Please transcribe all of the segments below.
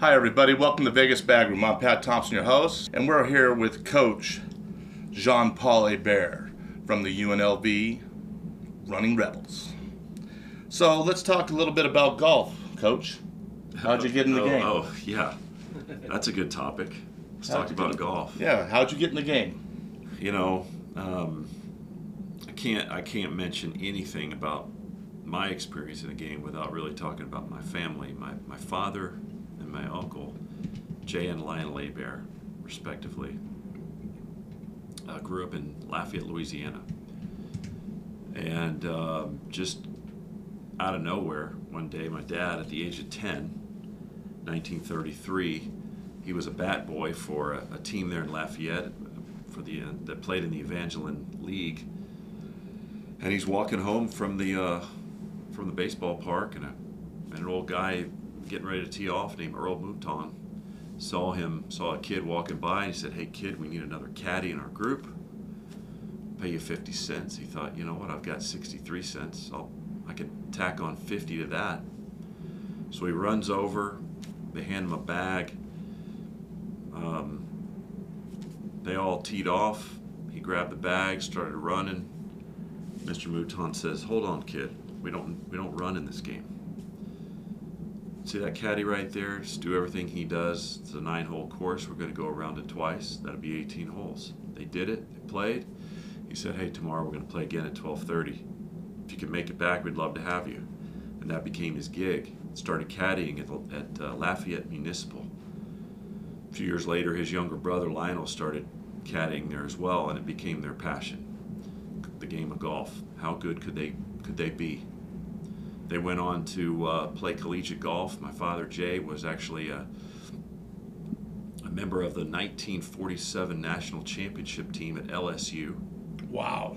Hi, everybody. Welcome to Vegas Bag Room. I'm Pat Thompson, your host, and we're here with Coach Jean Paul Hebert from the UNLV Running Rebels. So let's talk a little bit about golf, Coach. How'd you get in the oh, game? Oh, yeah. That's a good topic. Let's How'd talk about get golf. Yeah, how'd you get in the game? You know, um, I can't I can't mention anything about my experience in the game without really talking about my family. My my father and my uncle, Jay and Lionel Hebert, respectively, uh, grew up in Lafayette, Louisiana, and um, just out of nowhere, one day, my dad, at the age of 10, 1933, he was a bat boy for a, a team there in Lafayette for the uh, that played in the Evangeline League, and he's walking home from the uh, from the baseball park, and, a, and an old guy getting ready to tee off named Earl Mouton saw him saw a kid walking by, and he said, "Hey kid, we need another caddy in our group. Pay you 50 cents." He thought, you know what, I've got 63 cents. I'll I can tack on 50 to that. So he runs over. They hand him a bag. Um, they all teed off. He grabbed the bag, started running. Mr. Mouton says, "Hold on, kid. We don't we don't run in this game. See that caddy right there? Just do everything he does. It's a nine-hole course. We're going to go around it twice. That'll be 18 holes. They did it. They played. He said, "Hey, tomorrow we're going to play again at 12:30. If you can make it back, we'd love to have you." And that became his gig. Started caddying at, at uh, Lafayette Municipal. A few years later, his younger brother Lionel started caddying there as well, and it became their passion. The game of golf. How good could they could they be? They went on to uh, play collegiate golf. My father Jay was actually a, a member of the 1947 national championship team at LSU. Wow.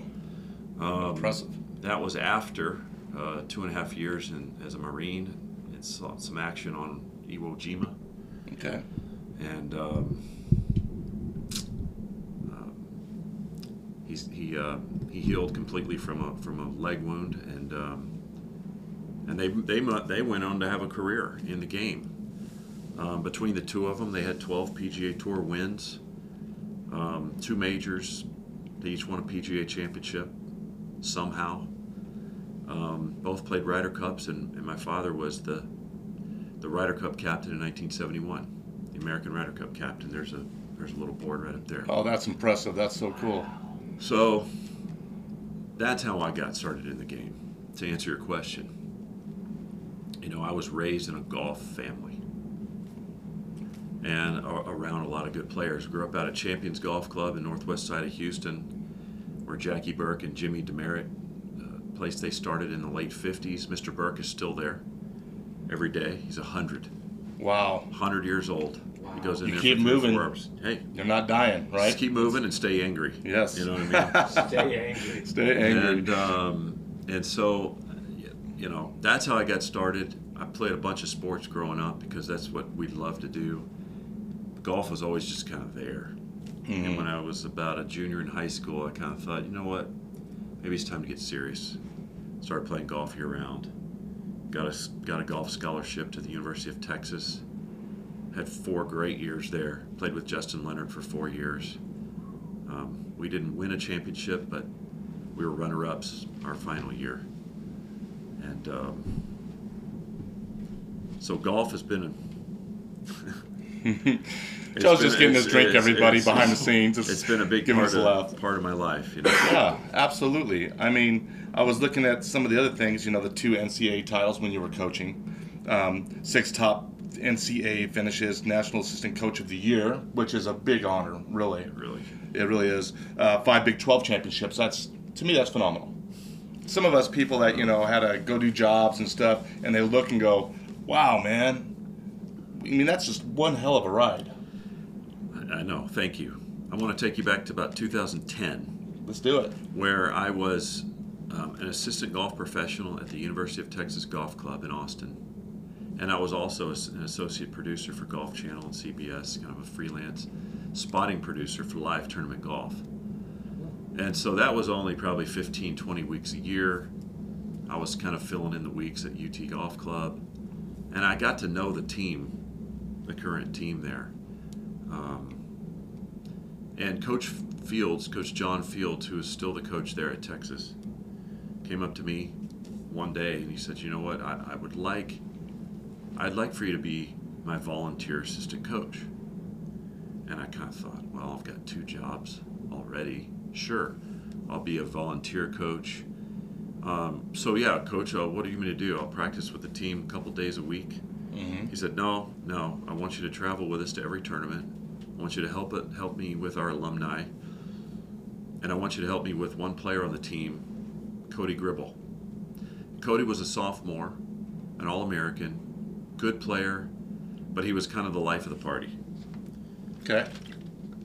Um, Impressive. That was after uh, two and a half years in, as a Marine and saw some action on Iwo Jima. Okay. and um, um, he's, he uh, he healed completely from a from a leg wound, and um, and they they they went on to have a career in the game. Um, between the two of them, they had 12 PGA Tour wins, um, two majors. They each won a PGA Championship somehow. Um, both played Ryder Cups, and, and my father was the the Ryder Cup captain in 1971 the American Ryder Cup captain. There's a there's a little board right up there. Oh, that's impressive. That's so cool. So that's how I got started in the game. To answer your question, know, I was raised in a golf family and around a lot of good players. Grew up out at Champions Golf Club in northwest side of Houston, where Jackie Burke and Jimmy Demaret, uh, place they started in the late 50s. Mr. Burke is still there every day. He's 100, Wow. 100 years old. He goes in You there keep for three moving. hours. Hey, You're not dying, right? just keep moving and stay angry. Yes. You know what I mean? Stay angry. Stay angry. And um, and so, you know, that's how I got started. I played a bunch of sports growing up because that's what we loved to do. Golf was always just kind of there. Mm-hmm. And when I was about a junior in high school, I kind of thought, you know what, maybe it's time to get serious. Started playing golf year round. Got a got a golf scholarship to the University of Texas. Had four great years there. Played with Justin Leonard for four years. Um, we didn't win a championship, but we were runner-ups our final year. And um, so golf has been a. It's Joe's just getting it's- his drink, it's- everybody, it's- behind the scenes. Just It's been a big part us a laugh. of, part of my life, you know. Yeah, absolutely. I mean, I was looking at some of the other things, you know, the two NCAA titles when you were coaching, um, six top NCAA finishes, National Assistant Coach of the Year, which is a big honor, really. Really. It really is. Uh, five Big 12 championships. That's to me, that's phenomenal. Some of us people that you know had to go do jobs and stuff, and they look and go, "Wow, man." I mean, that's just one hell of a ride. I I know. Thank you. I want to take you back to about 2010. Let's do it. where I was um, an assistant golf professional at the University of Texas Golf Club in Austin. And I was also an associate producer for Golf Channel and CBS, kind of a freelance spotting producer for live tournament golf. And so that was only probably 15, 20 weeks a year. I was kind of filling in the weeks at UT Golf Club. And I got to know the team the current team there. Um, and Coach Fields, Coach John Fields, who is still the coach there at Texas, came up to me one day and he said, "You know what? I, I would like, I'd like for you to be my volunteer assistant coach." And I kind of thought, well, I've got two jobs already. Sure, I'll be a volunteer coach. Um, so yeah, coach, uh, what do you mean to do? I'll practice with the team a couple days a week. Mm-hmm. He said, no, no, I want you to travel with us to every tournament. I want you to help it, help me with our alumni, and I want you to help me with one player on the team, Cody Gribble. Cody was a sophomore, an All-American, good player, but he was kind of the life of the party. Okay.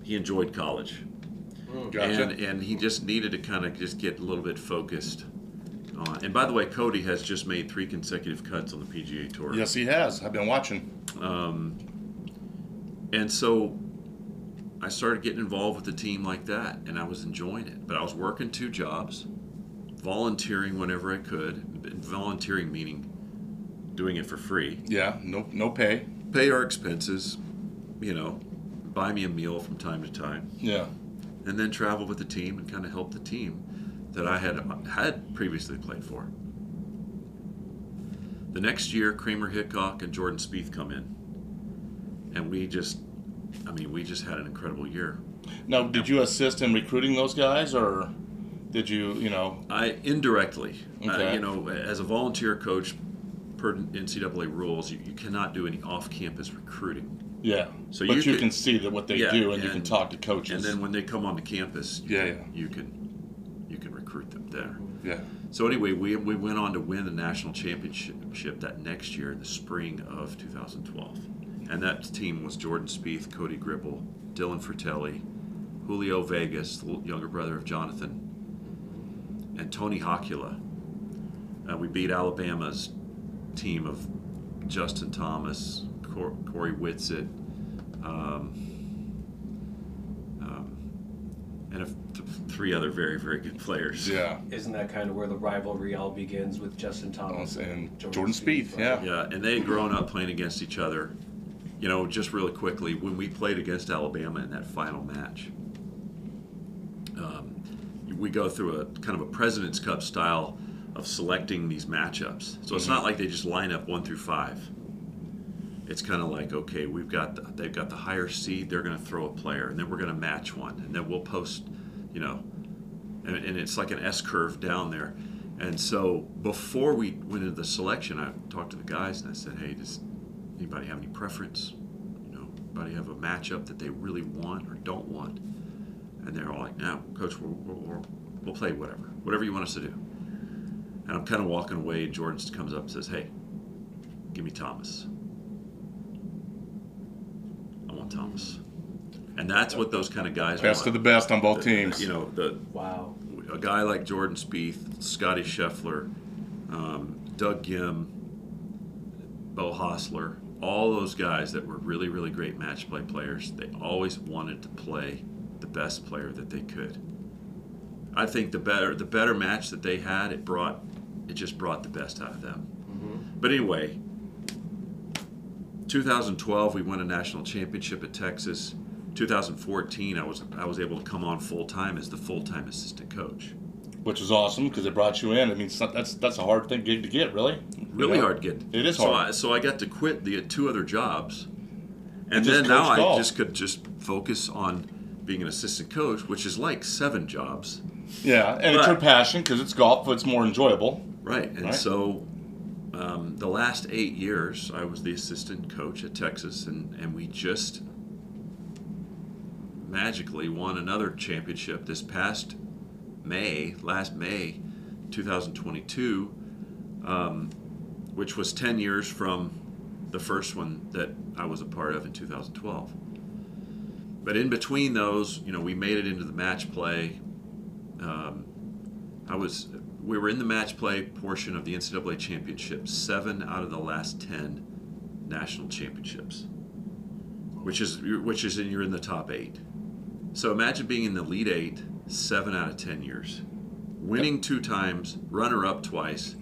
He enjoyed college. Gotcha. And, and he just needed to kind of just get a little bit focused on. And by the way, Cody has just made three consecutive cuts on the PGA Tour. yes, he has. I've been watching. Um, and so I started getting involved with the team like that, and I was enjoying it. But I was working two jobs, volunteering whenever I could. Volunteering meaning doing it for free. Yeah. No. No pay. Pay our expenses, you know, buy me a meal from time to time. Yeah. and then travel with the team and kind of help the team that I had had previously played for. The next year, Kramer Hickok and Jordan Spieth come in, and we just, I mean, we just had an incredible year. Now, did you assist in recruiting those guys, or did you, you know? I indirectly, uh, Okay. you know, as a volunteer coach, per NCAA rules, you, you cannot do any off-campus recruiting. Yeah. So but you you, could- can see that what they Yeah, do, and, you can talk to coaches. And then when they come onto campus, Yeah, yeah. can you can recruit them there. yeah. So anyway, we, we went on to win the national championship that next year in the spring of 2012, and that team was Jordan Spieth, Cody Gribble, Dylan Frittelli, Julio Vegas, the younger brother of Jonathan, and Toni Hakula. Uh, we beat Alabama's team of Justin Thomas, Cor- Cory Whitsett, um, um, and a three other very very good players. Yeah. Isn't that kind of where the rivalry all begins with Justin Thomas And Jordan Spieth, yeah. Yeah, and they had grown up playing against each other. You know, just really quickly, when we played against Alabama in that final match, um, we go through a kind of a President's Cup style of selecting these matchups. So it's not like they just line up one through five. It's kind of like, okay, we've got the, they've got the higher seed, they're going to throw a player, and then we're going to match one, and then we'll post, you know, and, and it's like an S curve down there. And so before we went into the selection, I talked to the guys and I said, "Hey, does anybody have any preference? You know, anybody have a matchup that they really want or don't want?" And they're all like, "No, coach, we'll, we'll, we'll play whatever, whatever you want us to do." And I'm kind of walking away, and Jordan comes up and says, "Hey, give me Thomas. I want Thomas." And that's what those kind of guys Best want. of the best on both The- teams. You know, the Wow. a guy like Jordan Spieth, Scotty Scheffler, um, Doug Ghim, Beau Hossler, all those guys that were really, really great match play players, they always wanted to play the best player that they could. I think the better the better match that they had, it brought it just brought the best out of them. But anyway, 2012 we won a national championship at Texas. 2014 I was I was able to come on full time as the full time assistant coach. which is awesome because it brought you in. I mean, not- that's that's a hard thing gig to get, really. really hard get. It is so. I, so I got to quit the two other jobs, and just then now coach I just could just focus on being an assistant coach, which is like seven jobs, Yeah, and it's But- your passion because it's golf, but it's more enjoyable. right? And Right. so um, the last eight years, I was the assistant coach at Texas, and and we just magically won another championship this past May, last May, 2022, um, which was 10 years from the first one that I was a part of in 2012. But in between those, you know, we made it into the match play. Um, I was, we were in the match play portion of the NCAA championship, seven out of the last 10 national championships, which is which is in you're in the top eight. So imagine being in the lead eight, seven out of 10 years, winning two times, runner up twice.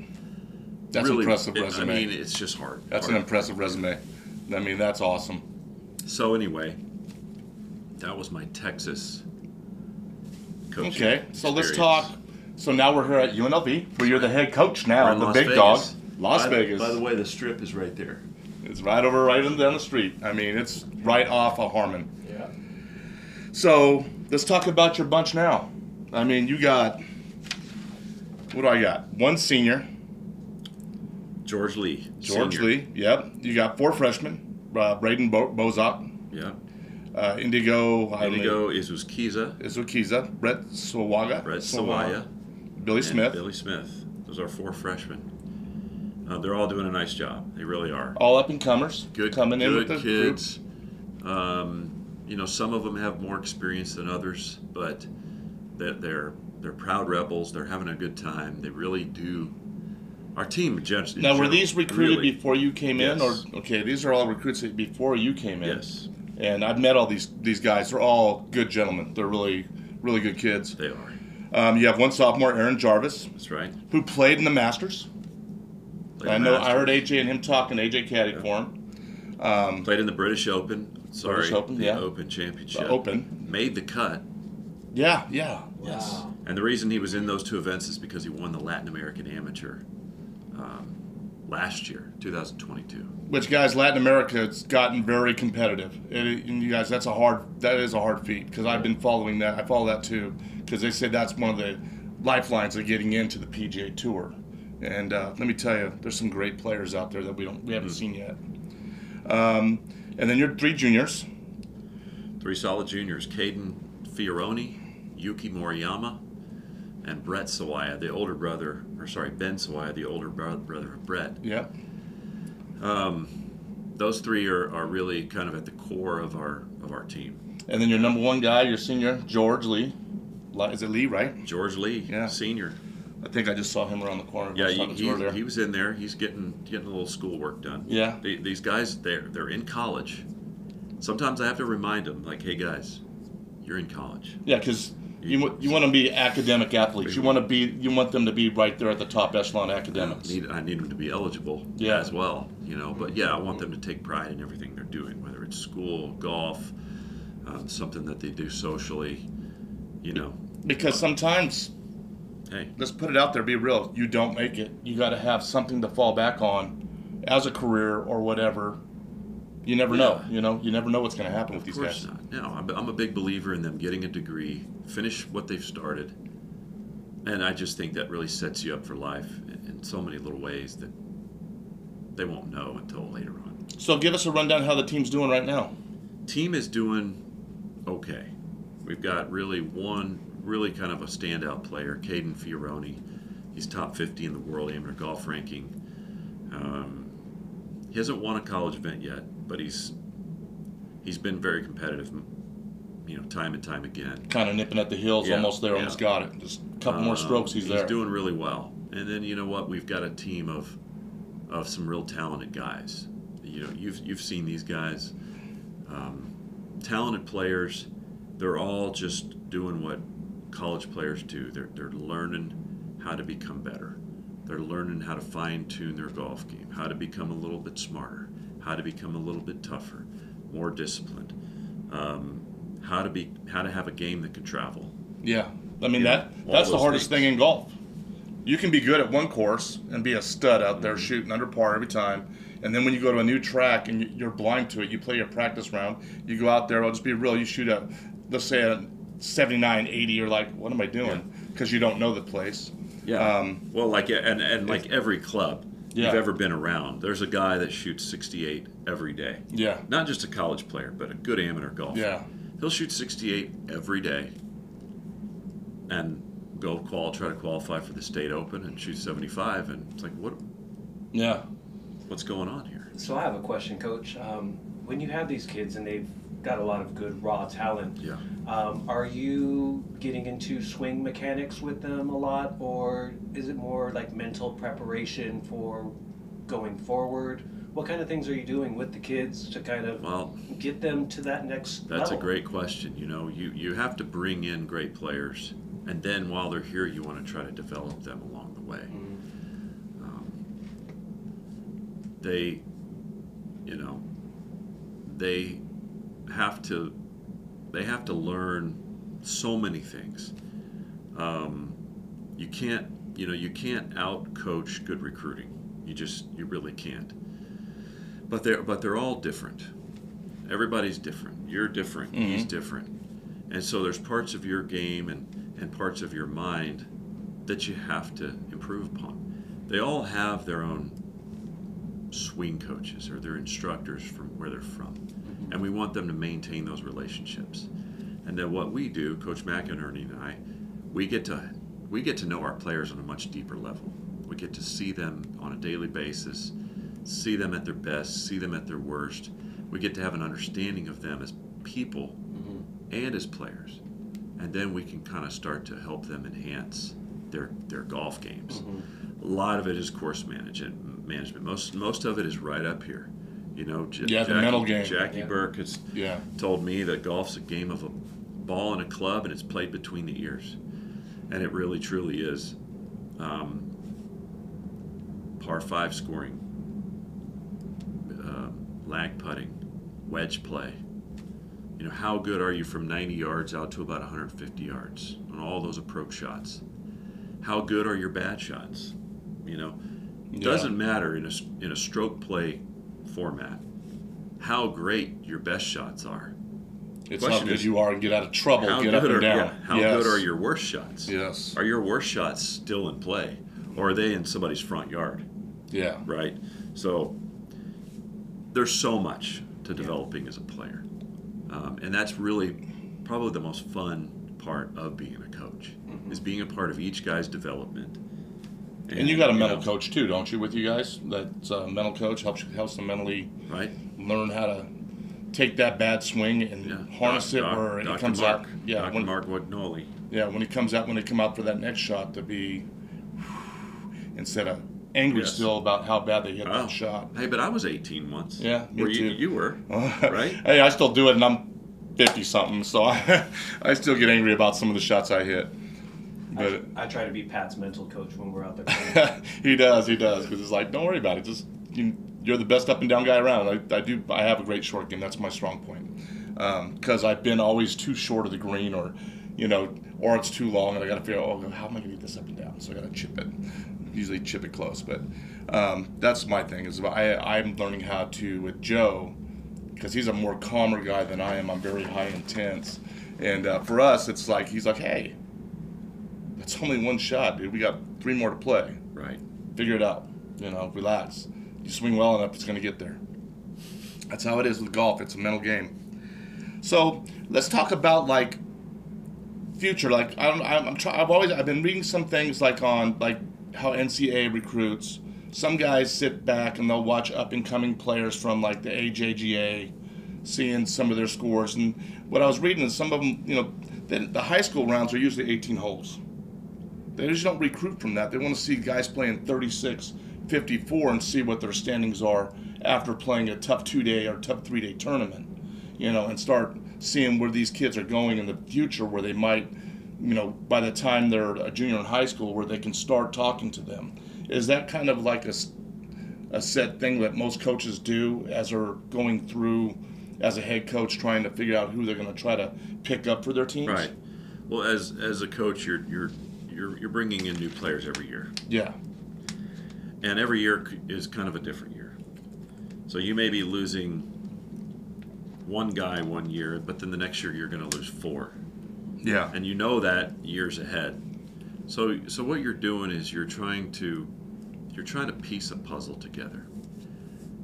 That's Really, impressive it- resume. I mean, it's just hard. that's an impressive resume. I mean, that's awesome. So anyway, that was my Texas. coaching Okay, so let's talk. So now we're here at UNLV, where you're the head coach now, the Las big Vegas. dog, Las By- Vegas. By the way, the strip is right there. It's right over, right down the street. I mean, it's right off of Harmon. So let's talk about your bunch now. I mean, you got what do I got? One senior, George Lee. George senior. Lee. Yep. You got four freshmen: uh, Braden Bo- Bozak, Yeah. uh, Indigo, Indigo Izukiza, Izukiza, Brett Sawaga, Brett Sawaya, Billy Smith. Billy Smith. Those are four freshmen. Uh, they're all doing a nice job. They really are. All up and comers, Good, coming in with the kids. Um, you know, some of them have more experience than others, but that they're they're proud rebels. They're having a good time. They really do. Our team. Group. Now, were these recruited really, before you came in, or okay? These are all recruits before you came in. Yes, And I've met all these these guys. They're all good gentlemen. They're really really good kids. they are. Um, you have one sophomore, Aaron Jarvis, That's right. who played in the Masters. Played I know. the I heard AJ and him talking. AJ caddy for him. Um, Played in the British Open. Sorry, British Open, the yeah. Open Championship. the Open. Made the cut. Yeah, yeah. Yes. Wow. And the reason he was in those two events is because he won the Latin American Amateur um, last year, 2022. Which guys, Latin America, has gotten very competitive. It, and you guys, that's a hard. That is a hard feat because I've been following that. I follow that too because they say that's one of the lifelines of getting into the PGA Tour. And uh, let me tell you, there's some great players out there that we don't we haven't seen yet. Um, and then your three juniors. Three solid juniors: Caden Fioroni, Yuki Moriyama, and Brett Sawaya, the older brother, or sorry, Ben Sawaya, the older bro- brother of Brett. Yeah. Um, those three are, are really kind of at the core of our of our team. And then your number one guy, your senior, George Lee. Is it Lee, right? George Lee, Yeah. senior. I think I just saw him around the corner. Yeah, he, he, he was in there. He's getting getting a little schoolwork done. Yeah. The- These guys, they're they're in college. Sometimes I have to remind them, like, hey guys, you're in college. Yeah, because you you want to be academic athletes. You want to be you want them to be right there at the top echelon I academics. need, I need them to be eligible Yeah. as well, you know. But yeah, I want them to take pride in everything they're doing, whether it's school, golf, um, something that they do socially, you know. Because sometimes, Hey, let's put it out there, be real. You don't make it. You got to have something to fall back on, as a career or whatever. You never know. You know, you never know what's going to happen with of these course guys. not. No, I'm, I'm a big believer in them getting a degree, finish what they've started, and I just think that really sets you up for life in, in so many little ways that they won't know until later on. So give us a rundown how the team's doing right now. team is doing okay. We've got really one really kind of a standout player, Caden Fioroni. He's top 50 in the world amateur golf ranking. Um, he hasn't won a college event yet, but he's he's been very competitive, you know, time and time again. Kind of nipping at the heels, Yeah, almost there, yeah. almost got it. Just a couple more Um, strokes, he's, there. He's doing really well. And then you know what? We've got a team of of some real talented guys. You know, you've you've seen these guys, um, talented players. They're all just doing what college players do. They're they're learning how to become better. They're learning how to fine tune their golf game, how to become a little bit smarter, how to become a little bit tougher, more disciplined, um, how to be how to have a game that can travel. Yeah, I mean that that's the hardest things. thing in golf. You can be good at one course and be a stud out Mm-hmm. there shooting under par every time, and then when you go to a new track and you- you're blind to it, you play your practice round. You go out there. I'll just be real. You shoot a, let's say a 79, 80. You're like, what am I doing? Because you don't know the place. Yeah. Um, well, like and and like every club Yeah. you've ever been around, there's a guy that shoots 68 every day. Yeah, Not just a college player, but a good amateur golfer. yeah, He'll shoot 68 every day, and go qual try to qualify for the state open and shoot 75, and it's like what yeah. what's going on here? So I have a question, Coach. Um, when you have these kids and they've got a lot of good raw talent, Yeah. Um, are you getting into swing mechanics with them a lot, or is it more like mental preparation for going forward? What kind of things are you doing with the kids to kind of Well, get them to that next That's a great question. You know, you, you have to bring in great players, and then while they're here, you want to try to develop them along the way. Um, they, you know, they have to they have to learn so many things. Um, you can't you know you can't out coach good recruiting. You just you really can't. But they're but they're all different. Everybody's different. You're different. He's different. And so there's parts of your game and, and parts of your mind that you have to improve upon. They all have their own swing coaches or their instructors from where they're from. And we want them to maintain those relationships. And then what we do, Coach McInerney and I, we get to we get to know our players on a much deeper level. We get to see them on a daily basis, see them at their best, see them at their worst. We get to have an understanding of them as people mm-hmm. and as players. And then we can kind of start to help them enhance their their golf games. Mm-hmm. A lot of it is course management. Management. Most most of it is right up here. You know, J- Yeah, the mental game. Jackie Yeah. Burke has Yeah. told me that golf's a game of a ball and a club, and it's played between the ears, and it really truly is. Um, par five scoring, um, lag putting, wedge play. You know, how good are you from 90 yards out to about 150 yards on all those approach shots? How good are your bad shots? You know, it Yeah. doesn't matter in a in a stroke play format how great your best shots are. It's how Question good is, you are and get out of trouble, How get good up and are down. yeah, how Yes. good are your worst shots? Yes. Are your worst shots still in play, or are they in somebody's front yard? Yeah. Right. So there's so much to developing as a player, um, and that's really probably the most fun part of being a coach is being a part of each guy's development. And you got a mental know, coach too, don't you, with you guys? That's a uh, mental coach helps helps them mentally right? learn how to take that bad swing and Yeah. harness Doc- it Doc- where it comes Mark, out. Yeah, Dr. when, Mark Wagnoli. yeah, when it comes out when they come out for that next shot to be instead of angry Yes. still about how bad they hit Oh. that shot. Hey, but I was 18 once. Yeah, me Were you, you were, right? hey, I still do it, and I'm fifty something, so I, I still get angry about some of the shots I hit. I, But tr- I try to be Pat's mental coach when we're out there. he does, he does, because it's like, don't worry about it. Just you, you're the best up and down guy around. I, I do. I have a great short game. That's my strong point. Because I've been always too short of the green, or you know, or it's too long, and I got to figure out, oh, how am I going to get this up and down? So I got to chip it. Usually chip it close, but um, that's my thing. Is I I'm learning how to with Joe, because he's a more calmer guy than I am. I'm very high intense, and uh, for us, it's like he's like, hey, that's only one shot, dude. We got three more to play Right. figure it out. You know, relax. You swing well enough, it's going to get there. That's how it is with golf. It's a mental game. So let's talk about like future. Like I don't, I'm, I'm try, I've always I've been reading some things like on like how NCAA recruits. Some guys sit back and they'll watch up and coming players from like the AJGA, seeing some of their scores. And what I was reading is some of them, you know, the, the high school rounds are usually 18 holes. They just don't recruit from that. They want to see guys playing 36, 54 and see what their standings are after playing a tough two day or tough three day tournament, you know, and start seeing where these kids are going in the future where they might, you know, by the time they're a junior in high school, where they can start talking to them. Is that kind of like a, a set thing that most coaches do as they're going through as a head coach trying to figure out who they're going to try to pick up for their teams? Right. Well, as as a coach, you're you're you're you're bringing in new players every year, Yeah. and every year is kind of a different year. So you may be losing one guy one year, but then the next year you're going to lose four, Yeah. and you know that years ahead. So so what you're doing is you're trying to you're trying to piece a puzzle together.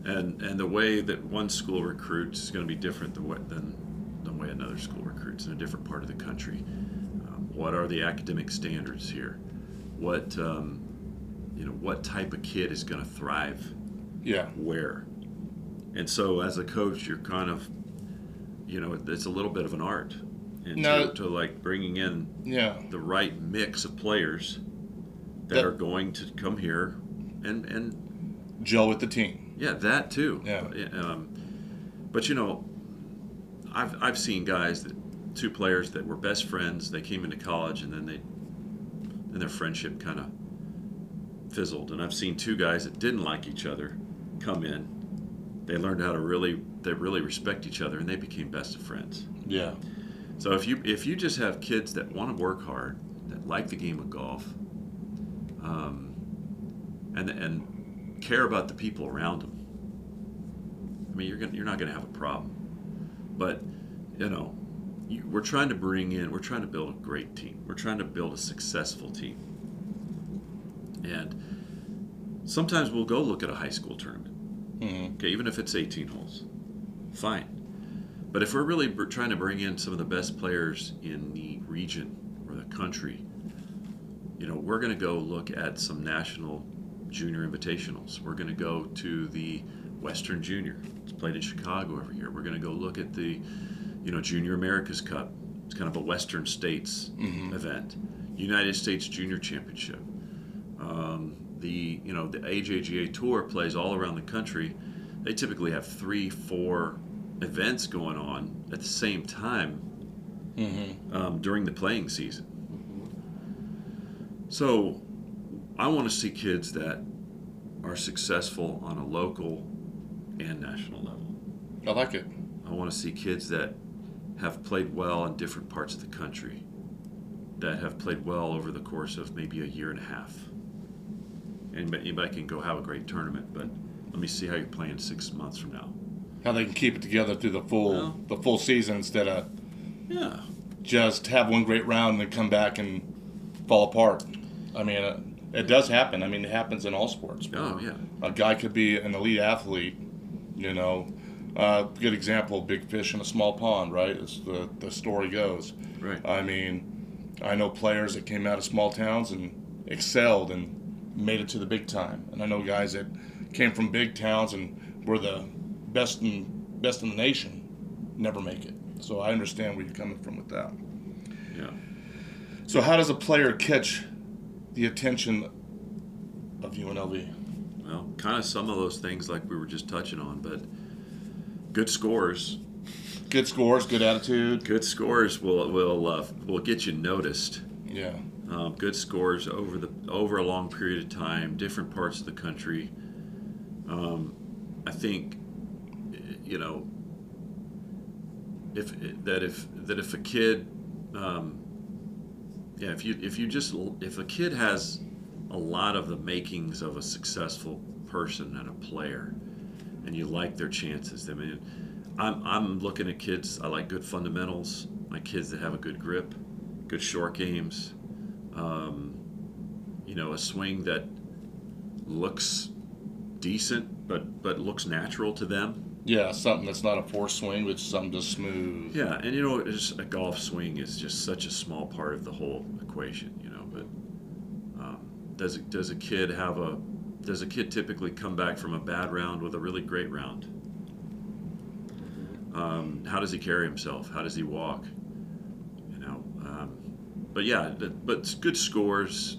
And and the way that one school recruits is going to be different than what than the way another school recruits in a different part of the country. What are the academic standards here? What um, you know, what type of kid is going to thrive Yeah. where? And so as a coach, you're kind of, you know, it's a little bit of an art into No. to like bringing in Yeah. the right mix of players that, That- are going to come here and and Gel with the team. yeah that too Yeah. um, but you know I've I've seen guys that two players that were best friends they came into college and then they then their friendship kind of fizzled and I've seen two guys that didn't like each other come in they learned how to really they really respect each other, and they became best of friends. Yeah. So if you if you just have kids that want to work hard, that like the game of golf, um, and and care about the people around them, I mean, you're gonna, you're not going to have a problem. But you know, you, we're trying to bring in, we're trying to build a great team. We're trying to build a successful team, and sometimes we'll go look at a high school tournament. hmm Okay, even if it's 18 holes, fine. But if we're really br- trying to bring in some of the best players in the region or the country, you know, we're going to go look at some national junior invitationals. We're going to go to the Western Junior. It's played in Chicago every year. We're going to go look at the, you know, Junior America's Cup. It's kind of a Western States event. United States Junior Championship. Um, the you know the AJGA Tour plays all around the country. They typically have three, four events going on at the same time hmm um, during the playing season. So, I want to see kids that are successful on a local and national level. I like it. I want to see kids that have played well in different parts of the country, that have played well over the course of maybe a year and a half. And anybody can go have a great tournament, but let me see how you're playing six months from now. How they can keep it together through the full Well- the full season instead of Yeah, just have one great round and then come back and fall apart. I mean, uh, it does happen. I mean, it happens in all sports. Oh, yeah. A guy could be an elite athlete, you know. Uh, good example, big fish in a small pond, right? As the, the story goes. right. I mean, I know players that came out of small towns and excelled and made it to the big time. And I know guys that came from big towns and were the best in best in the nation, never make it. So I understand where you're coming from with that. Yeah. So how does a player catch the attention of UNLV? Well, kind of some of those things like we were just touching on, but good scores, Good scores, good attitude. good scores will will uh, will get you noticed. Yeah. Um, good scores over the over a long period of time, different parts of the country. Um, I think, you know, if that if that if a kid, um, yeah, if you if you just if a kid has a lot of the makings of a successful person and a player, and you like their chances, I mean, I'm I'm looking at kids. I like good fundamentals. My kids that have a good grip, good short games um, you know, a swing that looks decent, but but looks natural to them. Yeah, something that's not a force swing, which is something just smooth. Yeah, and you know, it's just a golf swing is just such a small part of the whole equation. You know, but um, does does a kid have a does a kid typically come back from a bad round with a really great round? Um, how does he carry himself? How does he walk? You know, um, but yeah, but good scores.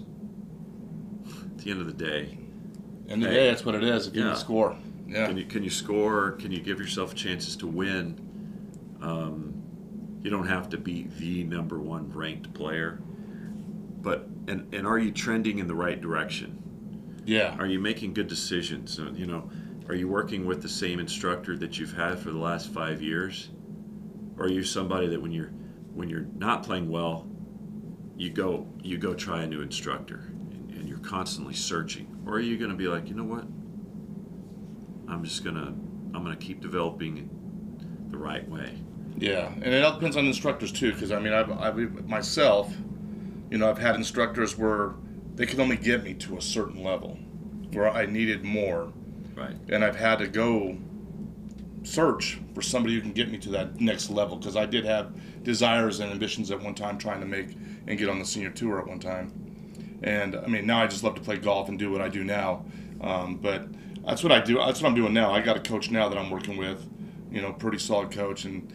At the end of the day, And the Hey. day, that's what it is. If you can score. Yeah. Can you can you score? Can you give yourself chances to win? Um, you don't have to be the number one ranked player, but and and are you trending in the right direction? Yeah. Are you making good decisions? You know, are you working with the same instructor that you've had for the last five years, or are you somebody that when you're when you're not playing well, you go you go try a new instructor and, and you're constantly searching, or are you going to be like, you know what? I'm just gonna I'm gonna keep developing the right way. Yeah, and it all depends on instructors too, because I mean, I've, I've myself, you know, I've had instructors where they could only get me to a certain level, where I needed more, Right. and I've had to go search for somebody who can get me to that next level, because I did have desires and ambitions at one time trying to make and get on the senior tour at one time, and I mean, now I just love to play golf and do what I do now, um, but that's what I do. That's what I'm doing now. I got a coach now that I'm working with, you know, pretty solid coach, and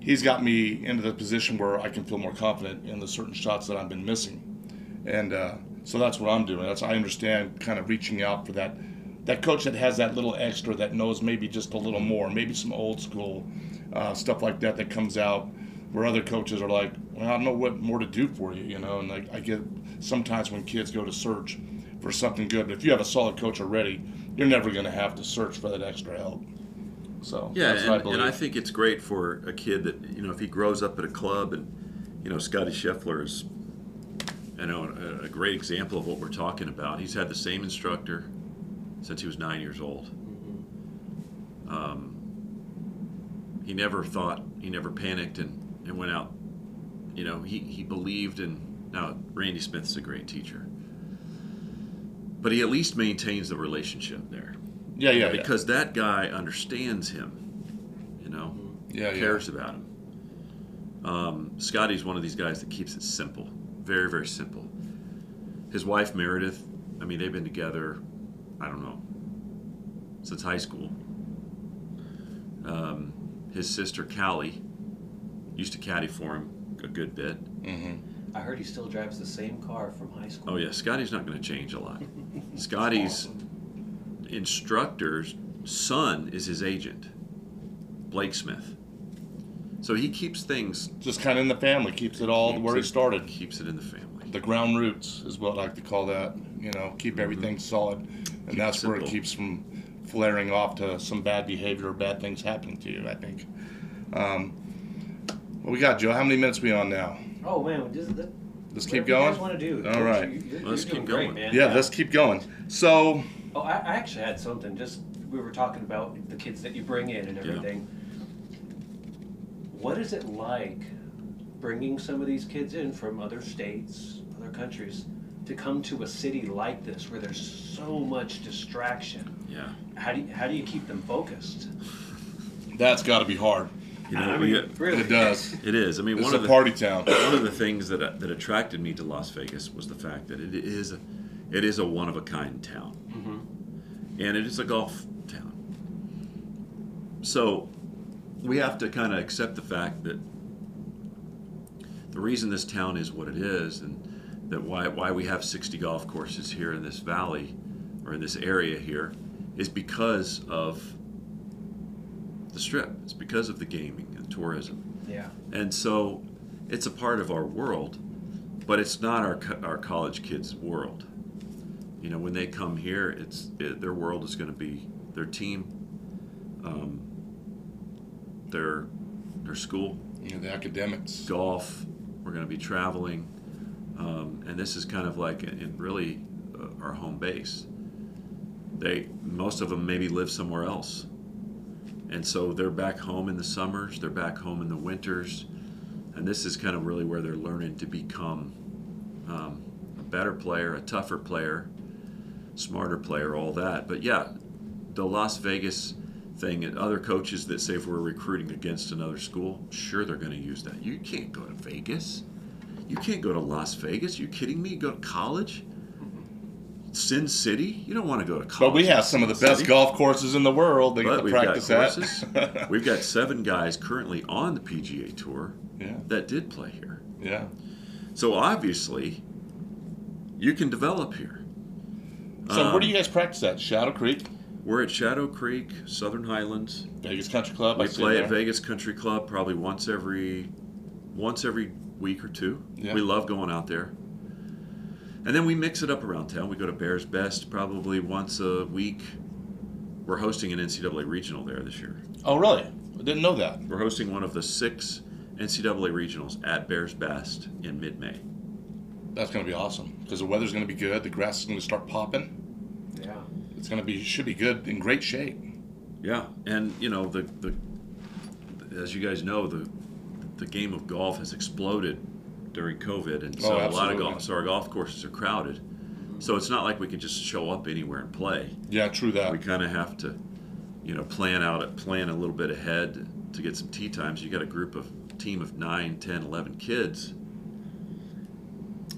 he's got me into the position where I can feel more confident in the certain shots that I've been missing, and uh, so that's what I'm doing. That's I understand kind of reaching out for that that coach that has that little extra that knows maybe just a little more, maybe some old school uh, stuff like that that comes out where other coaches are like, well, I don't know what more to do for you, you know. And like I get sometimes when kids go to search for something good, but if you have a solid coach already, you're never going to have to search for that extra help. So Yeah, that's what I and I think it's great for a kid that you know if he grows up at a club and you know Scotty Scheffler is you know a, a great example of what we're talking about. He's had the same instructor since he was nine years old. Um, he never thought, he never panicked and, and went out. You know, he, he believed in. Now, Randy Smith's a great teacher, but he at least maintains the relationship there yeah, yeah, yeah. because that guy understands him. You know, yeah, yeah. cares about him. Um, Scotty's one of these guys that keeps it simple, very, very simple. His wife Meredith, I mean, they've been together, I don't know, since high school. Um, his sister Callie used to caddy for him a good bit. I heard he still drives the same car from high school. Oh yeah, Scotty's not going to change a lot. Scotty's instructor's son is his agent, Blake Smith. So he keeps things Just kind of in the family, keeps it all keeps where it it- started. Keeps it in the family. The ground roots is what I like to call that. You know, keep everything solid, and Mm-hmm. Keep that's it where it keeps from flaring off to some bad behavior or bad things happening to you. I think. Um, what we got, Joe? How many minutes we on now? Oh man, just that, Let's keep whatever You guys going. want to do? All Coach, right. you- you're, Let's you're keep great, going. man. Yeah, let's keep going. So, Oh, I, I actually had something. Just we were talking about the kids that you bring in and Yeah. Everything. What is it like bringing some of these kids in from other states, other countries, to come to a city like this where there's so much distraction? Yeah. How do you, how do you keep them focused? that's got to be hard. You know, I mean, got- really, It does. it is. I mean, It's one a of the party town. one of the things that that attracted me to Las Vegas was the fact that it is a, it is a one of a kind town, mm-hmm. and it is a golf town. So we have to kind of accept the fact that the reason this town is what it is, and that why why we have 60 golf courses here in this valley or in this area here, is because of the strip. It's because of the gaming and tourism. Yeah. And so it's a part of our world, but it's not our, co- our college kids' world. You know, when they come here, it's it, their world is going to be their team, um, their their school, You know, the academics. golf. We're going to be traveling, um, and this is kind of like in really uh, our home base. They most of them maybe live somewhere else, and so they're back home in the summers. They're back home in the winters, and this is kind of really where they're learning to become um, a better player, a tougher player, smarter player, all that. But yeah, the Las Vegas thing and other coaches that say if we're recruiting against another school, sure they're going to use that. You can't go to Vegas. You can't go to Las Vegas. you kidding me? You go to college? Sin City? You don't want to go to college. But we have some of the best City. golf courses in the world. They But we've practice got at. courses. we've got seven guys currently on the PGA Tour yeah, that did play here. yeah. So obviously, you can develop here. So where do Um, you guys practice at? Shadow Creek, We're at Shadow Creek, Southern Highlands. Vegas Country Club. I We see play at Vegas Country Club probably once every once every week or two. Yeah. We love going out there. And then we mix it up around town. We go to Bears Best probably once a week. We're hosting an NCAA regional there this year. Oh, really? I didn't know that. We're hosting one of the six NCAA regionals at Bears Best in mid-May. That's going to be awesome because the weather's going to be good. The grass is going to start popping. Yeah. It's going to be should be good in great shape. Yeah, and you know the the as you guys know the the game of golf has exploded during COVID, and oh, so Oh, a lot of golf so our golf courses are crowded. So it's not like we can just show up anywhere and play. Yeah, true that. We kind of have to, you know, plan out plan a little bit ahead to get some tee times. You got a group of team of 9, 10, 11 kids.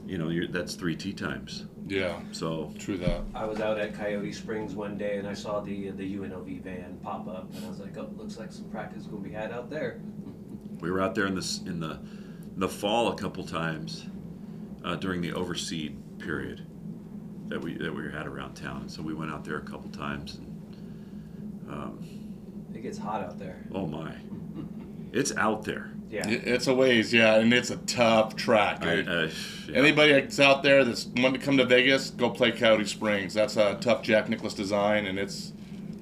You know, you're, that's three tee times. Yeah, So true that. I was out at Coyote Springs one day and I saw the the UNLV van pop up and I was like, oh, looks like some practice is going to be had out there. We were out there in the s- in the in the fall a couple times uh, during the overseed period that we that we had around town. So we went out there a couple times. And, um, It gets hot out there. oh my, it's out there. Yeah. It's a ways, yeah, and it's a tough track, I, dude. uh, yeah. Anybody that's out there that's wanting to come to Vegas, go play Coyote Springs. That's a tough Jack Nicklaus design, and it's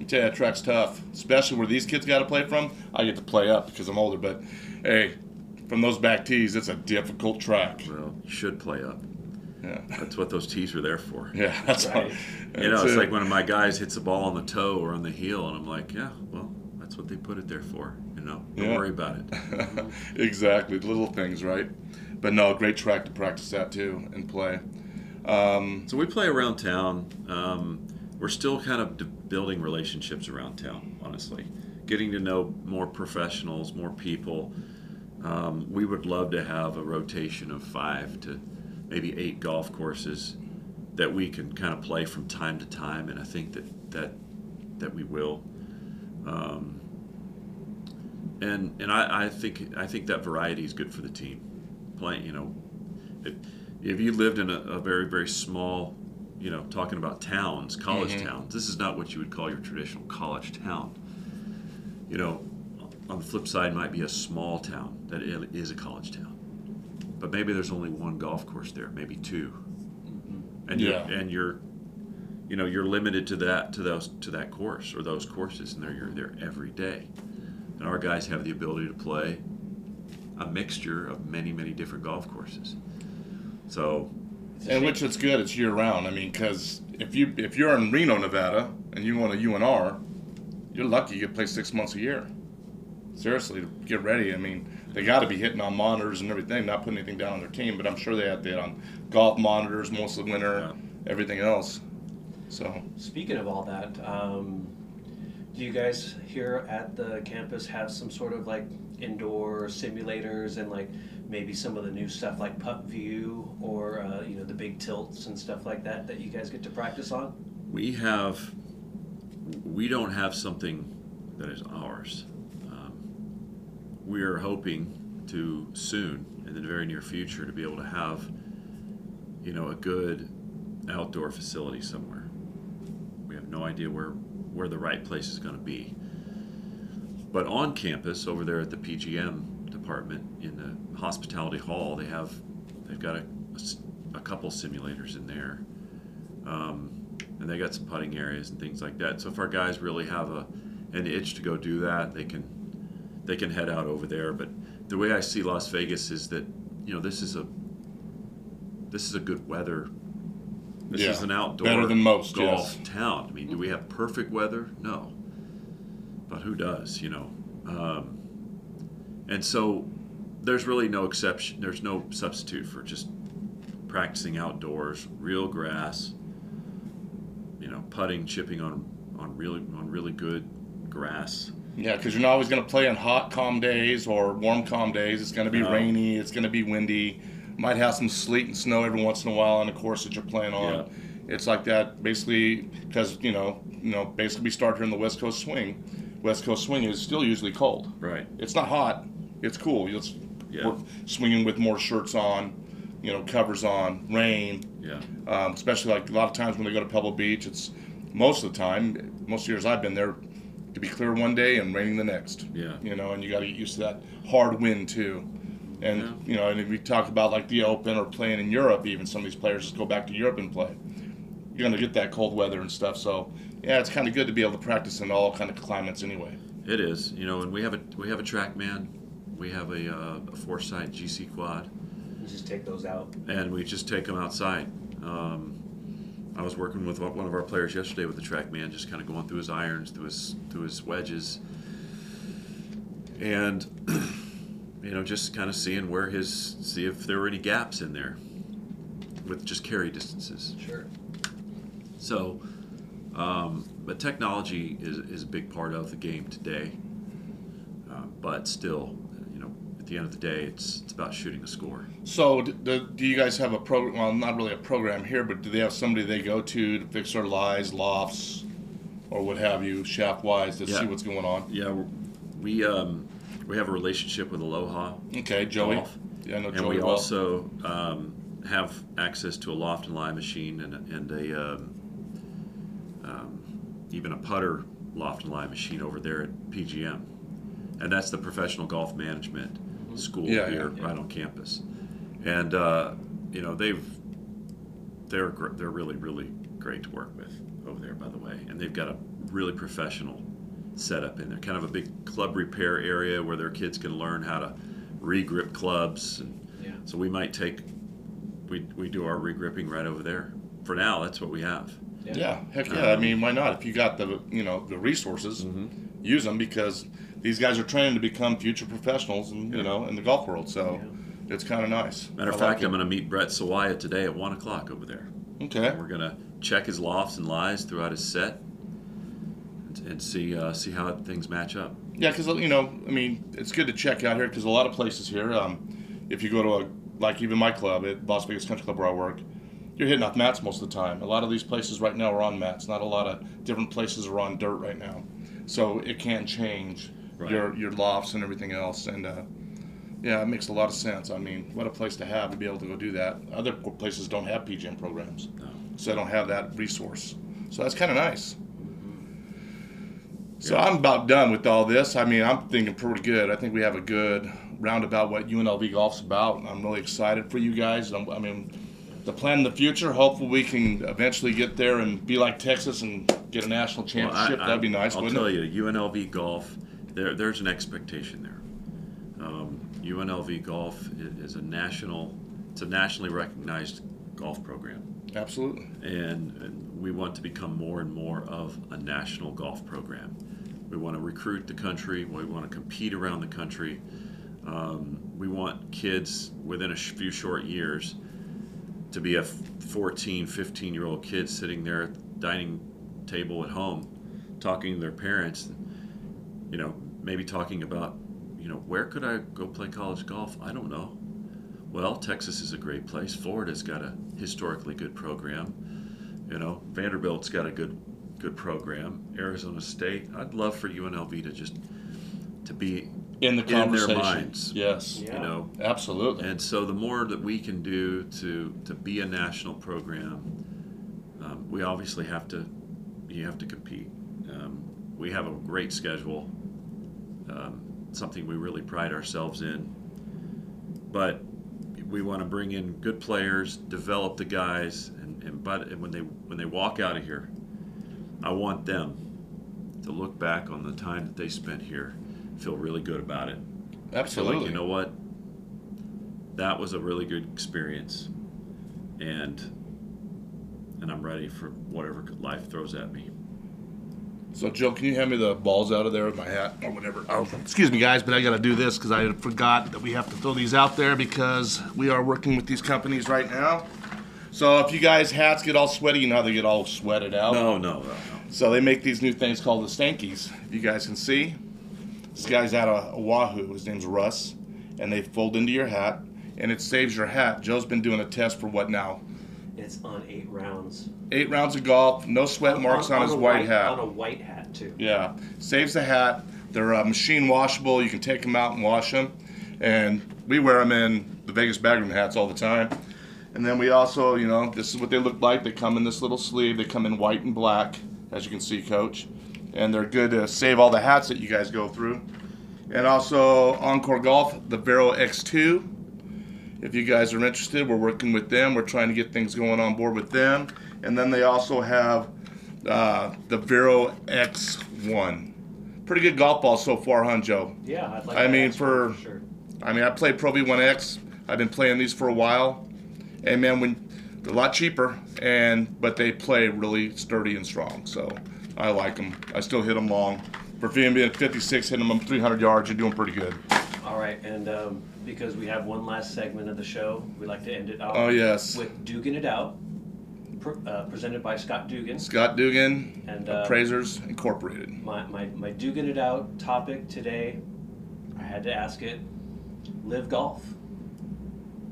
I tell you that track's tough, especially where these kids got to play from. I get to play up because I'm older, but hey, from those back tees, it's a difficult track. Well, you should play up. Yeah, That's what those tees are there for. yeah, that's Right. all. You know, it's it. like one of my guys hits a ball on the toe or on the heel, and I'm like, yeah, well, that's what they put it there for. Know, don't Yeah. worry about it. exactly, the little things, right? But no, great track to practice that too and play. Um, So we play around town. Um, we're still kind of d- building relationships around town, honestly. Getting to know more professionals, more people. Um, we would love to have a rotation of five to maybe eight golf courses that we can kind of play from time to time, and I think that that that we will. Um, and and I, I think I think that variety is good for the team. Playing, you know, if, if you lived in a, a very very small, you know, talking about towns, college Mhm. towns, this is not what you would call your traditional college town. You know, on the flip side, might be a small town that is a college town, but maybe there's only one golf course there, maybe 2 and Yeah. you're, and you're you know you're limited to that to those to that course or those courses and they're you're there every day and our guys have the ability to play a mixture of many many different golf courses so and which is good. It's year round. I mean, because if you if you're in Reno, Nevada, and you want a UNR, you're lucky you get play six months a year. Seriously, to get ready. I mean, they got to be hitting on monitors and everything. Not putting anything down on their team, but I'm sure they had that on golf monitors most of the winter, everything else. So Speaking of all that, um, do you guys here at the campus have some sort of like indoor simulators and like maybe some of the new stuff like PuttView or uh, you know the big tilts and stuff like that that you guys get to practice on? we have we don't have something that is ours um, we're hoping to soon in the very near future to be able to have you know a good outdoor facility somewhere we have no idea where where the right place is going to be but on campus over there at the pgm department in the hospitality hall they have they've got a couple simulators in there um, and they got some putting areas and things like that. So if our guys really have a an itch to go do that, they can they can head out over there. But the way I see Las Vegas is that you know this is a this is a good weather. This Yeah, is an outdoor better than most, golf yes. town. I mean, do we have perfect weather? No, but who does? You know, um, and so there's really no exception. There's no substitute for just practicing outdoors, real grass. You know, putting, chipping on on really on really good grass. yeah, because you're not always going to play on hot, calm days or warm, calm days. It's going to be No. rainy. It's going to be windy. Might have some sleet and snow every once in a while on the course that you're playing on. It's like that basically because you know you know basically we start here in the West Coast swing. West Coast swing is still usually cold. Right. It's not hot. It's cool. It's Yeah. we're swinging with more shirts on, you know, covers on, rain. Yeah. Um, especially like a lot of times when they go to Pebble Beach, it's most of the time, most years I've been there, to be clear one day and raining the next. Yeah. You know, and you got to get used to that hard wind too. And Yeah. you know, and if we talk about like the Open or playing in Europe, even some of these players just go back to Europe and play. You're gonna get that cold weather and stuff. So yeah, it's kind of good to be able to practice in all kind of climates anyway. It is. You know, and we have a we have a TrackMan, we have a, uh, a Foresight GC quad, You just take those out. and we just take them outside. Um, I was working with one of our players yesterday with the TrackMan, just kind of going through his irons, through his through his wedges, and you know, just kind of seeing where his see if there were any gaps in there with just carry distances. Sure. So, um, but technology is, is a big part of the game today. Uh, but still, you know, at the end of the day, it's it's about shooting a score. So, do, do you guys have a program? Well, not really a program here, but do they have somebody they go to to fix their lies, lofts, or what have you, shaft wise, to Yeah. see what's going on? Yeah, we um, we have a relationship with Aloha, Okay, Joey. Golf. Yeah, I know and we well. also um, have access to a loft and lie machine and a- and a um, um, even a putter loft and lie machine over there at PGM, and that's the professional golf management school Yeah, here yeah, right on campus, and uh, you know they've they're they're really really great to work with. over there, by the way, and they've got a really professional setup in there. Kind of a big club repair area where their kids can learn how to regrip clubs, and Yeah. so we might take we we do our regripping right over there. For now, that's what we have. Yeah, heck yeah. I um, mean, why not? If you got the you know the resources, mm-hmm. use them because these guys are training to become future professionals, and you know in the golf world. So it's kind of nice. Matter of I like fact. I'm going to meet Brett Sawaya today at one o'clock over there. okay. We're going to check his lofts and lies throughout his set and, and see uh, see how things match up. Yeah, because you know, I mean, it's good to check out here because a lot of places here, um, if you go to a like even my club at Las Vegas Country Club where I work, you're hitting off mats most of the time. A lot of these places right now are on mats. Not a lot of different places are on dirt right now, so it can change Right. your your lofts and everything else. And uh, yeah, it makes a lot of sense. I mean, what a place to have to be able to go do that. Other places don't have PGM programs, No. so they don't have that resource. So that's kind of nice. So I'm about done with all this. I mean, I'm thinking pretty good. I think we have a good roundabout what UNLV golf's about. I'm really excited for you guys. I'm, I mean, the plan in the future. Hopefully, we can eventually get there and be like Texas and get a national Well, I- championship. That'd be nice, I'll wouldn't tell it? you, UNLV golf, there there's an expectation there. Um, UNLV golf i- is a national, it's a nationally recognized golf program. Absolutely. and, and we want to become more and more of a national golf program. We want to recruit the country. We want to compete around the country. Um, we want kids within a few short years to be a 14, 15 year old kid sitting there at the dining table at home talking to their parents, you know, maybe talking about, you know, where could I go play college golf? I don't know. Well, Texas is a great place. Florida's got a historically good program. You know, Vanderbilt's got a good good program. Arizona State. I'd love for UNLV to just to be In the In their conversation. minds. Yes. Yeah. you know. Absolutely. And so the more that we can do to to be a national program, um, we obviously have to you have to compete. Um, we have a great schedule, um, something we really pride ourselves in. But we want to bring in good players, develop the guys, and, but and when they when they walk out of here, I want them to look back on the time that they spent here, feel really good about it. Absolutely. like you know what, that was a really good experience, and and I'm ready for whatever life throws at me. So, Joe, can you hand me the balls out of there with my hat or whatever? Oh, excuse me, guys, but I got to do this because I forgot that we have to throw these out there because we are working with these companies right now. So, if you guys' hats get all sweaty, you know how they get all sweated out. No, no, no, no. So they make these new things called the Stankies. If you guys can see, this guy's out of Oahu. His name's Russ, and they fold into your hat, and it saves your hat. Joe's been doing a test for what now? It's on eight rounds. Eight rounds of golf, no sweat marks on, his a white, hat. On a white hat too. Yeah, saves the hat. They're uh, machine washable. You can take them out and wash them, and we wear them in the Vegas bagroom hats all the time. And then we also, you know, this is what they look like. They come in this little sleeve. They come in white and black, as you can see, Coach. And they're good to save all the hats that you guys go through. And also Encore Golf, the Vero X2. If you guys are interested, we're working with them. We're trying to get things going on board with them. And then they also have uh, the Vero X1. Pretty good golf ball so far, huh, Joe? Yeah, I'd like. I mean, X1 for- sure. I mean, I play Pro V1X. I've been playing these for a while, and man, when they're a lot cheaper, and but they play really sturdy and strong. So I like them. I still hit them long. For being being 56, hitting them 300 yards, you're doing pretty good. All right, and um, because we have one last segment of the show, we like to end it off. Oh yes, With Dugan It Out, uh, presented by Scott Dugan. Scott Dugan, And, uh, Appraisers Incorporated. My, my, my Dugan It Out topic today, I had to ask it LIV golf.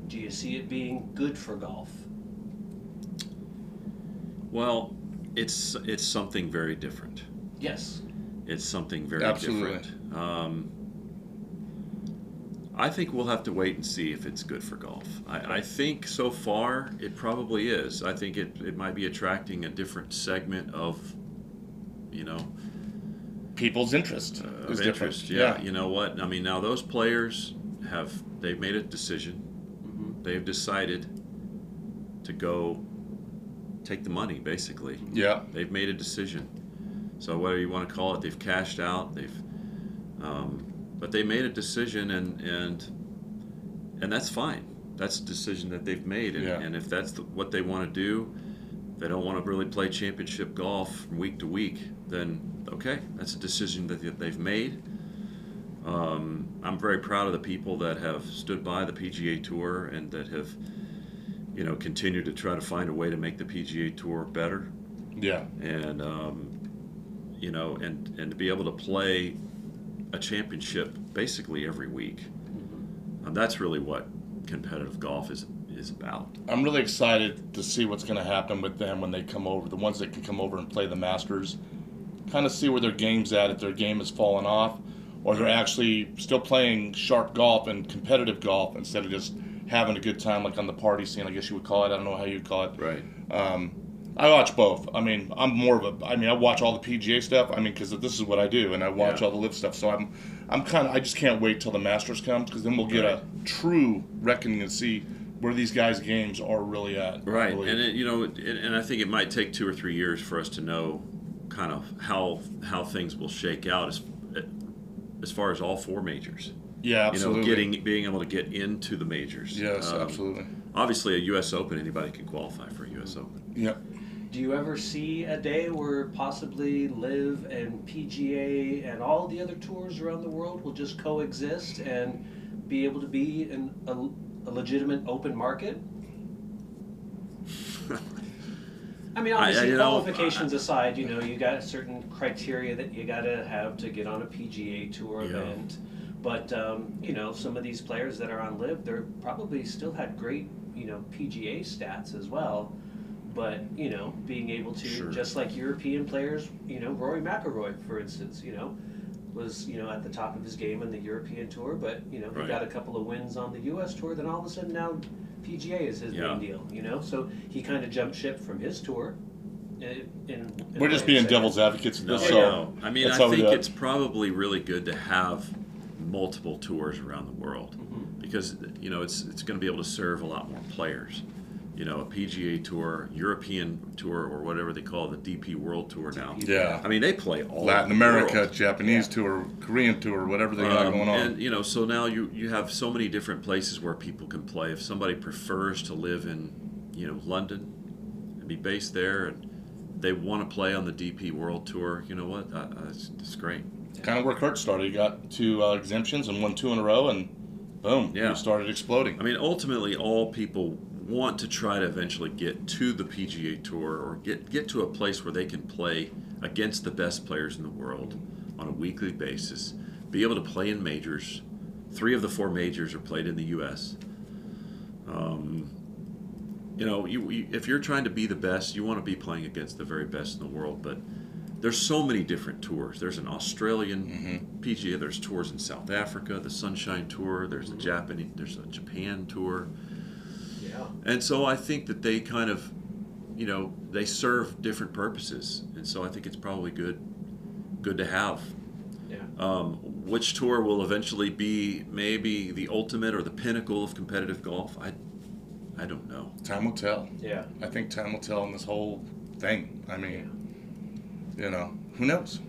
Do you see it being good for golf? Well, it's it's something very different. Yes. It's something very Absolutely. different. Um, I think we'll have to wait and see if it's good for golf. I, I think so far it probably is. I think it, it might be attracting a different segment of, you know, People's interest uh, of different. interest. Yeah. You know what? I mean, now those players have they've made a decision. They've decided to go take the money, basically. Yeah. They've made a decision. So whether you want to call it, they've cashed out. They've, um, but they made a decision, and and and that's fine. That's a decision that they've made, and, Yeah. and if that's the, what they want to do, they don't want to really play championship golf from week to week. Then okay, that's a decision that they've made. Um, I'm very proud of the people that have stood by the PGA Tour and that have, you know, continued to try to find a way to make the PGA Tour better Yeah. and um, you know, and and to be able to play a championship basically every week. And that's really what competitive golf is is about. I'm really excited to see what's going to happen with them when they come over. The ones that can come over and play the Masters, kind of see where their game's at. If their game has fallen off, or they're actually still playing sharp golf and competitive golf instead of just having a good time like on the party scene. I guess you would call it. I don't know how you'd call it. Right. Um, I watch both. I mean, I'm more of a. I mean, I watch all the PGA stuff. I mean, because this is what I do, and I watch Yeah. all the LIV stuff. So I'm, I'm kind of. I just can't wait till the Masters comes because then we'll get a true reckoning and see where these guys' games are really at. Right. And it, you know, it, and I think it might take two or three years for us to know kind of how how things will shake out as as far as all four majors. yeah, absolutely. You know, getting being able to get into the majors. yes, Um, absolutely. Obviously, a U.S. Open, anybody can qualify for a U.S. Open. Yep. Do you ever see a day where possibly LIV and PGA and all the other tours around the world will just coexist and be able to be in a, a legitimate open market? I mean, I- I- obviously, you know, qualifications aside, you know, you got certain criteria that you got to have to get on a PGA Tour Yeah. event. But um, you know, some of these players that are on LIV, they're probably still had great, you know, PGA stats as well. But you know, being able to Sure. just like European players, you know, Rory McIlroy, for instance, you know, was you know at the top of his game on the European tour, but you know he Right. got a couple of wins on the U.S. tour. Then all of a sudden now PGA is his Yeah. main deal, you know. So he kind of jumped ship from his tour. In, in, in We're just being say. devil's advocates. No, so no. I mean, I think it's probably really good to have multiple tours around the world Mm-hmm. because you know it's it's going to be able to serve a lot more players. You know, a PGA tour, European tour, or whatever they call it, the DP World Tour now. Yeah. I mean, they play all Latin the America, world. Japanese Yeah. tour, Korean tour, whatever they got Um, going on. And you know, so now you you have so many different places where people can play. If somebody prefers to live in, you know, London and be based there, and they want to play on the DP World Tour, you know what? Uh, uh, it's, it's great. kind of where Kurt started. He got two uh, exemptions and won two in a row, and boom, Yeah. he started exploding. I mean, ultimately, all people want to try to eventually get to the PGA Tour or get get to a place where they can play against the best players in the world on a weekly basis, be able to play in majors. Three of the four majors are played in the U.S. Um, you know, you, you, if you're trying to be the best, you want to be playing against the very best in the world. But there's so many different tours. There's an Australian PGA. There's tours in South Africa, the Sunshine Tour. There's a Japanese. There's a Japan tour. Yeah. And so I think that they kind of, you know, they serve different purposes, and so I think it's probably good, good to have. Yeah. Um, which tour will eventually be maybe the ultimate or the pinnacle of competitive golf? I, I don't know. Time will tell. Yeah. I think time will tell on this whole thing. I mean, you know, who knows?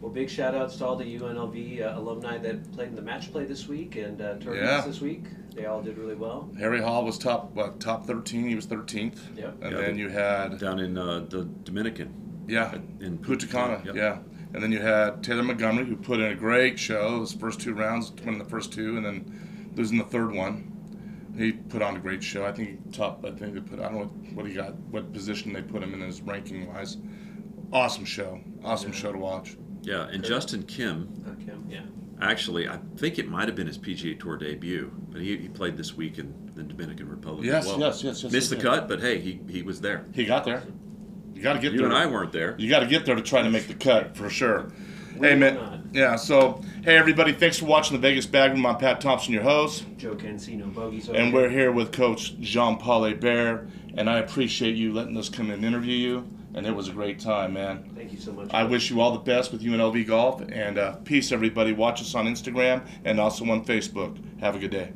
Well, big shout outs to all the UNLV uh, alumni that played in the match play this week and uh, tournaments Yeah. this week. They all did really well. Harry Hall was top, what, top 13. He was 13th. Yep. And Yeah, then the- you had, Down in uh, the Dominican, yeah, in Punta Cana, Yep. yeah. And then you had Taylor Montgomery, who put in a great show. His first two rounds, winning the first two, and then losing the third one. He put on a great show. I think he top. I think they put. I don't know what, what he got, what position they put him in his ranking wise. Awesome show. Awesome show to watch. Yeah, and Justin Kim, Okay. Yeah. Actually, I think it might have been his PGA Tour debut, but he, he played this week in the Dominican Republic Yes, well. yes, yes, yes, Missed yes, the yes. cut, but hey, he, he was there. He got there. You got to get there. You there. and I weren't there. You got to get there to try to make the cut for sure. We hey man, not. yeah. So hey everybody, thanks for watching the Vegas Bag Room. I'm Pat Thompson, your host, Joe Cancino, Bogies over and here. we're here with Coach Jean Paul Hebert. And I appreciate you letting us come and interview you. And it was a great time, man. Thank you so much. I wish you all the best with UNLV golf. And uh, peace, everybody. Watch us on Instagram and also on Facebook. Have a good day.